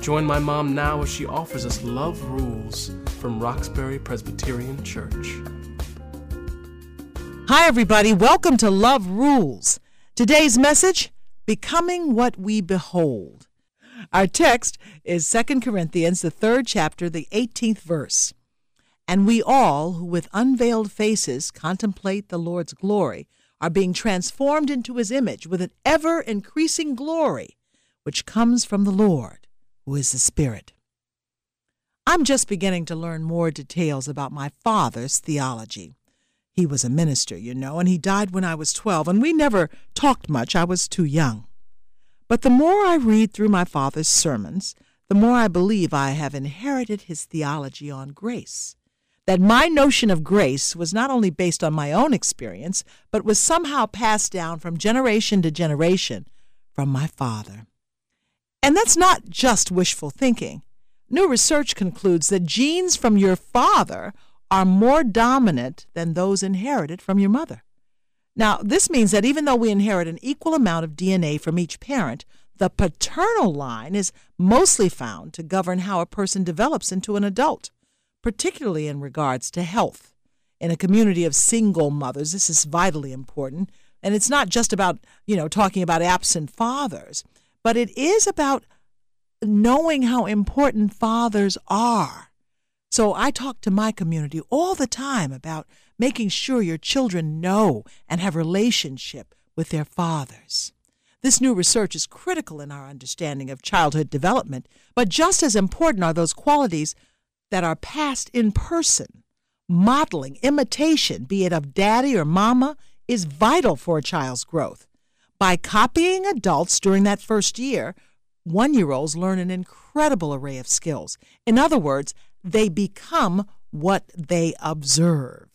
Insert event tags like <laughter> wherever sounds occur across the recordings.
Join my mom now as she offers us Love Rules from Roxbury Presbyterian Church. Hi, everybody. Welcome to Love Rules. Today's message Becoming What We Behold. Our text is 2 Corinthians, the third chapter, the 18th verse. And we all, who with unveiled faces contemplate the Lord's glory, are being transformed into his image with an ever increasing glory, which comes from the Lord, who is the Spirit. I'm just beginning to learn more details about my father's theology. He was a minister, you know, and he died when I was 12, and we never talked much. I was too young. But the more I read through my father's sermons, the more I believe I have inherited his theology on grace. That my notion of grace was not only based on my own experience, but was somehow passed down from generation to generation from my father. And that's not just wishful thinking. New research concludes that genes from your father are more dominant than those inherited from your mother. Now, this means that even though we inherit an equal amount of DNA from each parent, the paternal line is mostly found to govern how a person develops into an adult, particularly in regards to health. In a community of single mothers, this is vitally important. And it's not just about, you know, talking about absent fathers, but it is about knowing how important fathers are. So I talk to my community all the time about making sure your children know and have relationship with their fathers. This new research is critical in our understanding of childhood development, but just as important are those qualities that are passed in person. Modeling, imitation, be it of daddy or mama, is vital for a child's growth. By copying adults during that first year, one year olds learn an incredible array of skills. In other words, they become what they observe.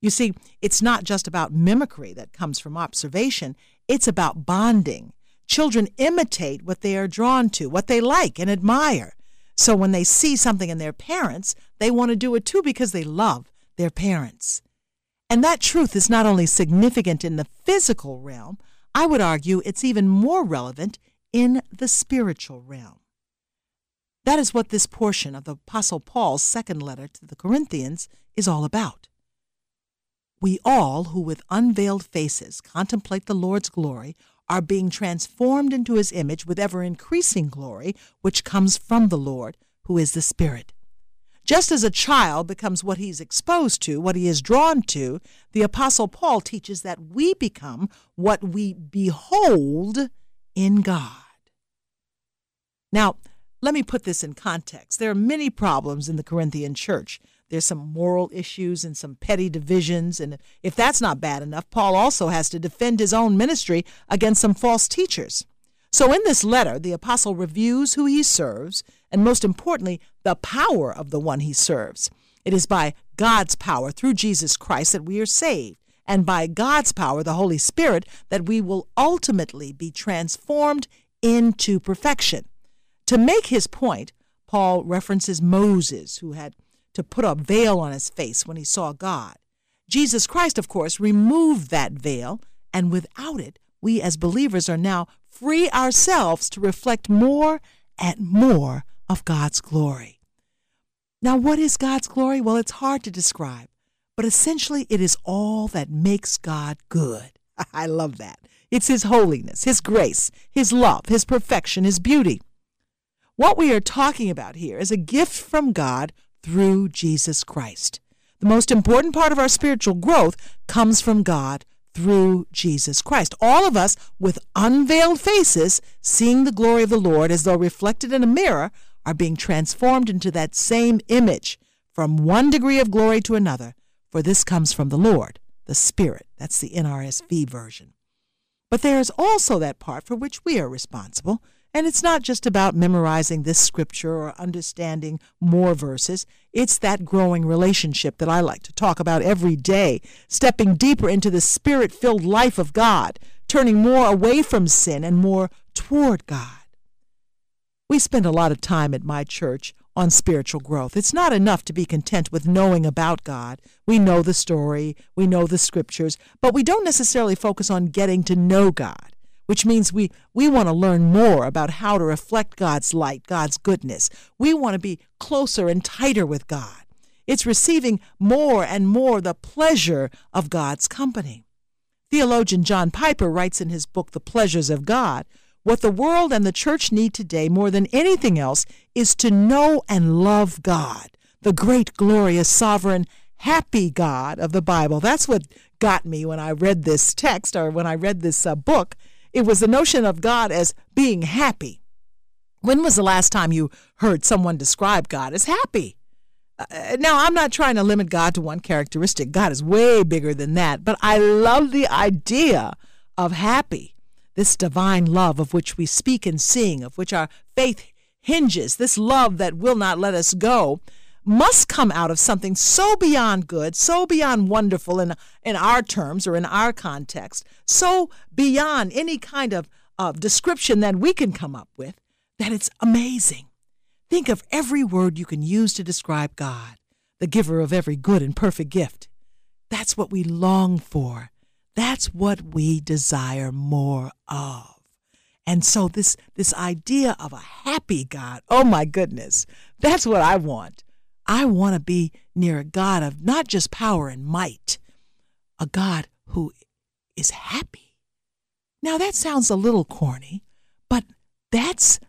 You see, it's not just about mimicry that comes from observation, it's about bonding. Children imitate what they are drawn to, what they like and admire. So when they see something in their parents, they want to do it too because they love their parents. And that truth is not only significant in the physical realm, I would argue it's even more relevant in the spiritual realm. That is what this portion of the Apostle Paul's second letter to the Corinthians is all about. We all, who with unveiled faces contemplate the Lord's glory, are being transformed into his image with ever increasing glory, which comes from the Lord, who is the Spirit. Just as a child becomes what he's exposed to, what he is drawn to, the Apostle Paul teaches that we become what we behold in God. Now, let me put this in context. There are many problems in the Corinthian church. There's some moral issues and some petty divisions. And if that's not bad enough, Paul also has to defend his own ministry against some false teachers. So, in this letter, the apostle reviews who he serves and, most importantly, the power of the one he serves. It is by God's power through Jesus Christ that we are saved, and by God's power, the Holy Spirit, that we will ultimately be transformed into perfection. To make his point, Paul references Moses, who had to put a veil on his face when he saw God. Jesus Christ, of course, removed that veil, and without it, we as believers are now free ourselves to reflect more and more of God's glory. Now, what is God's glory? Well, it's hard to describe, but essentially it is all that makes God good. <laughs> I love that. It's His holiness, His grace, His love, His perfection, His beauty. What we are talking about here is a gift from God through Jesus Christ. The most important part of our spiritual growth comes from God through Jesus Christ. All of us with unveiled faces, seeing the glory of the Lord as though reflected in a mirror, are being transformed into that same image from one degree of glory to another, for this comes from the Lord, the Spirit. That's the NRSV version. But there is also that part for which we are responsible, And it's not just about memorizing this scripture or understanding more verses. It's that growing relationship that I like to talk about every day, stepping deeper into the spirit filled life of God, turning more away from sin and more toward God. We spend a lot of time at my church on spiritual growth. It's not enough to be content with knowing about God. We know the story, we know the scriptures, but we don't necessarily focus on getting to know God which means we, we want to learn more about how to reflect God's light, God's goodness. We want to be closer and tighter with God. It's receiving more and more the pleasure of God's company. Theologian John Piper writes in his book, The Pleasures of God, what the world and the church need today more than anything else is to know and love God, the great, glorious, sovereign, happy God of the Bible. That's what got me when I read this text or when I read this uh, book it was the notion of God as being happy. When was the last time you heard someone describe God as happy? Uh, now, I'm not trying to limit God to one characteristic. God is way bigger than that. But I love the idea of happy, this divine love of which we speak and sing, of which our faith hinges, this love that will not let us go must come out of something so beyond good, so beyond wonderful in, in our terms or in our context, so beyond any kind of, of description that we can come up with, that it's amazing. Think of every word you can use to describe God, the giver of every good and perfect gift. That's what we long for. That's what we desire more of. And so this this idea of a happy God, oh my goodness, that's what I want. I want to be near a God of not just power and might, a God who is happy. Now, that sounds a little corny, but that's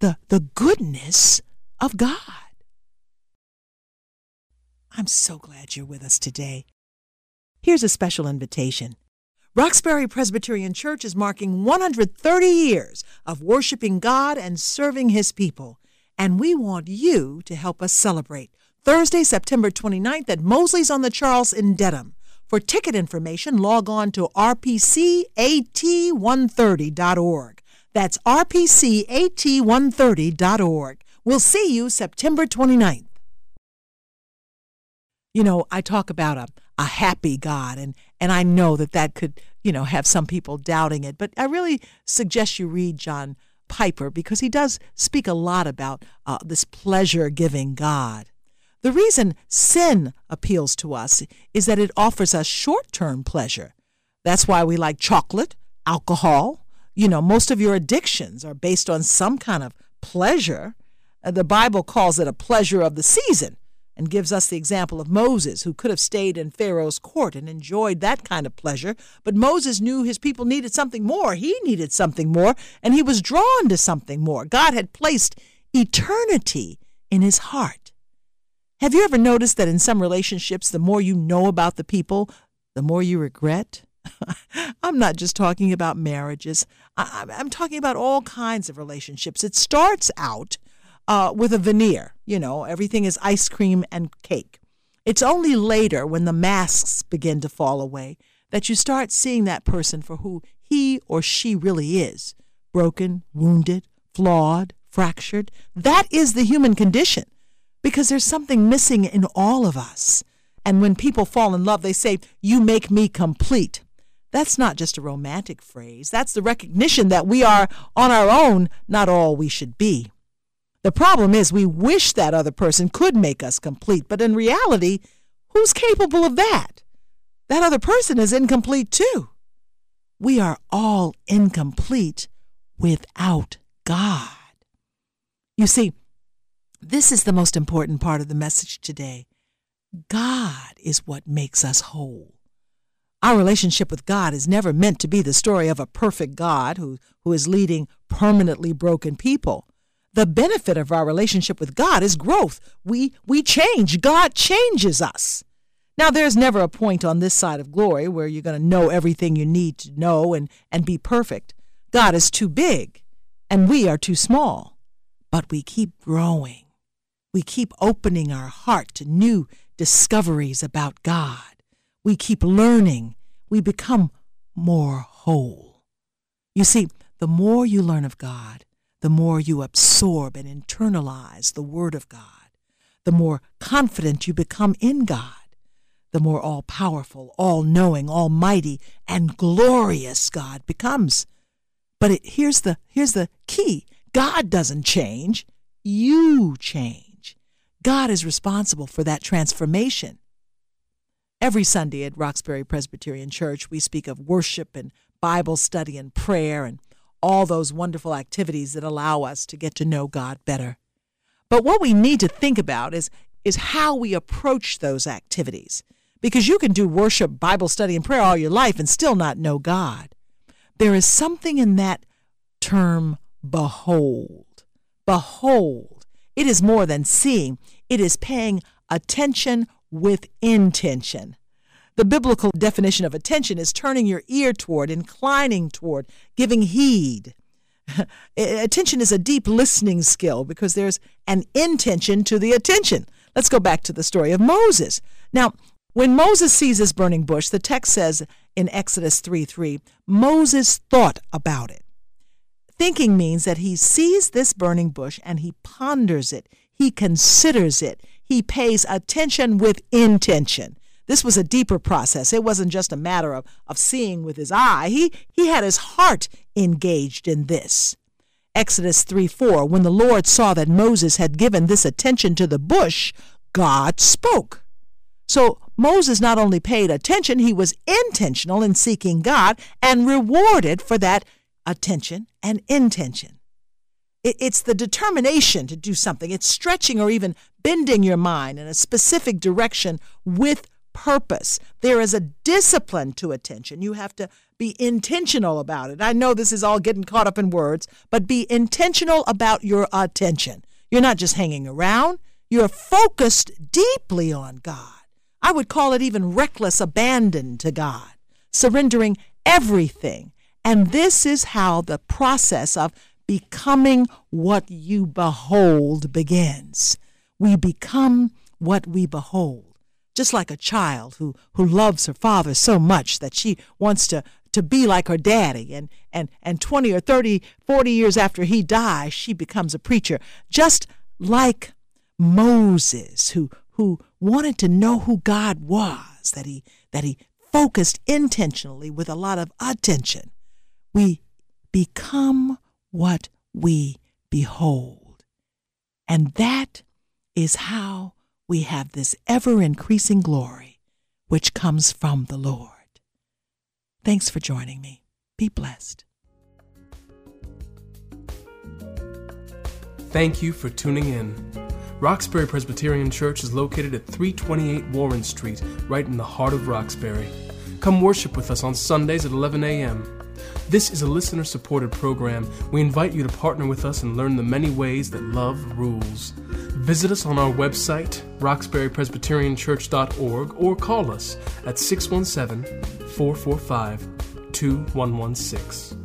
the, the goodness of God. I'm so glad you're with us today. Here's a special invitation. Roxbury Presbyterian Church is marking 130 years of worshiping God and serving His people and we want you to help us celebrate. Thursday, September 29th at Moseley's on the Charles in Dedham. For ticket information, log on to rpcat130.org. That's rpcat130.org. We'll see you September 29th. You know, I talk about a, a happy God, and, and I know that that could, you know, have some people doubting it, but I really suggest you read John Piper because he does speak a lot about uh, this pleasure giving God. The reason sin appeals to us is that it offers us short term pleasure. That's why we like chocolate, alcohol. You know, most of your addictions are based on some kind of pleasure. Uh, the Bible calls it a pleasure of the season and gives us the example of Moses, who could have stayed in Pharaoh's court and enjoyed that kind of pleasure. But Moses knew his people needed something more. He needed something more, and he was drawn to something more. God had placed eternity in his heart. Have you ever noticed that in some relationships, the more you know about the people, the more you regret? <laughs> I'm not just talking about marriages. I'm talking about all kinds of relationships. It starts out uh, with a veneer. You know, everything is ice cream and cake. It's only later when the masks begin to fall away that you start seeing that person for who he or she really is broken, wounded, flawed, fractured. That is the human condition because there's something missing in all of us. And when people fall in love, they say, You make me complete. That's not just a romantic phrase. That's the recognition that we are on our own not all we should be. The problem is we wish that other person could make us complete, but in reality, who's capable of that? That other person is incomplete too. We are all incomplete without God. You see, this is the most important part of the message today. God is what makes us whole. Our relationship with God is never meant to be the story of a perfect God who, who is leading permanently broken people. The benefit of our relationship with God is growth. We, we change. God changes us. Now, there's never a point on this side of glory where you're going to know everything you need to know and, and be perfect. God is too big, and we are too small. But we keep growing. We keep opening our heart to new discoveries about God. We keep learning. We become more whole. You see, the more you learn of God, the more you absorb and internalize the Word of God, the more confident you become in God, the more all powerful, all knowing, almighty, and glorious God becomes. But it, here's, the, here's the key God doesn't change, you change. God is responsible for that transformation. Every Sunday at Roxbury Presbyterian Church, we speak of worship and Bible study and prayer and all those wonderful activities that allow us to get to know God better. But what we need to think about is, is how we approach those activities. Because you can do worship, Bible study, and prayer all your life and still not know God. There is something in that term, behold. Behold. It is more than seeing, it is paying attention with intention. The biblical definition of attention is turning your ear toward, inclining toward, giving heed. <laughs> attention is a deep listening skill because there's an intention to the attention. Let's go back to the story of Moses. Now, when Moses sees this burning bush, the text says in Exodus 3 3, Moses thought about it. Thinking means that he sees this burning bush and he ponders it, he considers it, he pays attention with intention. This was a deeper process. It wasn't just a matter of, of seeing with his eye. He, he had his heart engaged in this. Exodus 3 4, when the Lord saw that Moses had given this attention to the bush, God spoke. So Moses not only paid attention, he was intentional in seeking God and rewarded for that attention and intention. It's the determination to do something. It's stretching or even bending your mind in a specific direction with purpose. There is a discipline to attention. You have to be intentional about it. I know this is all getting caught up in words, but be intentional about your attention. You're not just hanging around, you're focused deeply on God. I would call it even reckless abandon to God, surrendering everything. And this is how the process of becoming what you behold begins. We become what we behold. Just like a child who, who loves her father so much that she wants to, to be like her daddy. And, and, and 20 or 30, 40 years after he dies, she becomes a preacher. Just like Moses, who, who wanted to know who God was, that he, that he focused intentionally with a lot of attention. We become what we behold. And that is how we have this ever increasing glory which comes from the Lord. Thanks for joining me. Be blessed. Thank you for tuning in. Roxbury Presbyterian Church is located at 328 Warren Street, right in the heart of Roxbury. Come worship with us on Sundays at 11 a.m. This is a listener supported program. We invite you to partner with us and learn the many ways that love rules. Visit us on our website, roxburypresbyterianchurch.org, or call us at 617 445 2116.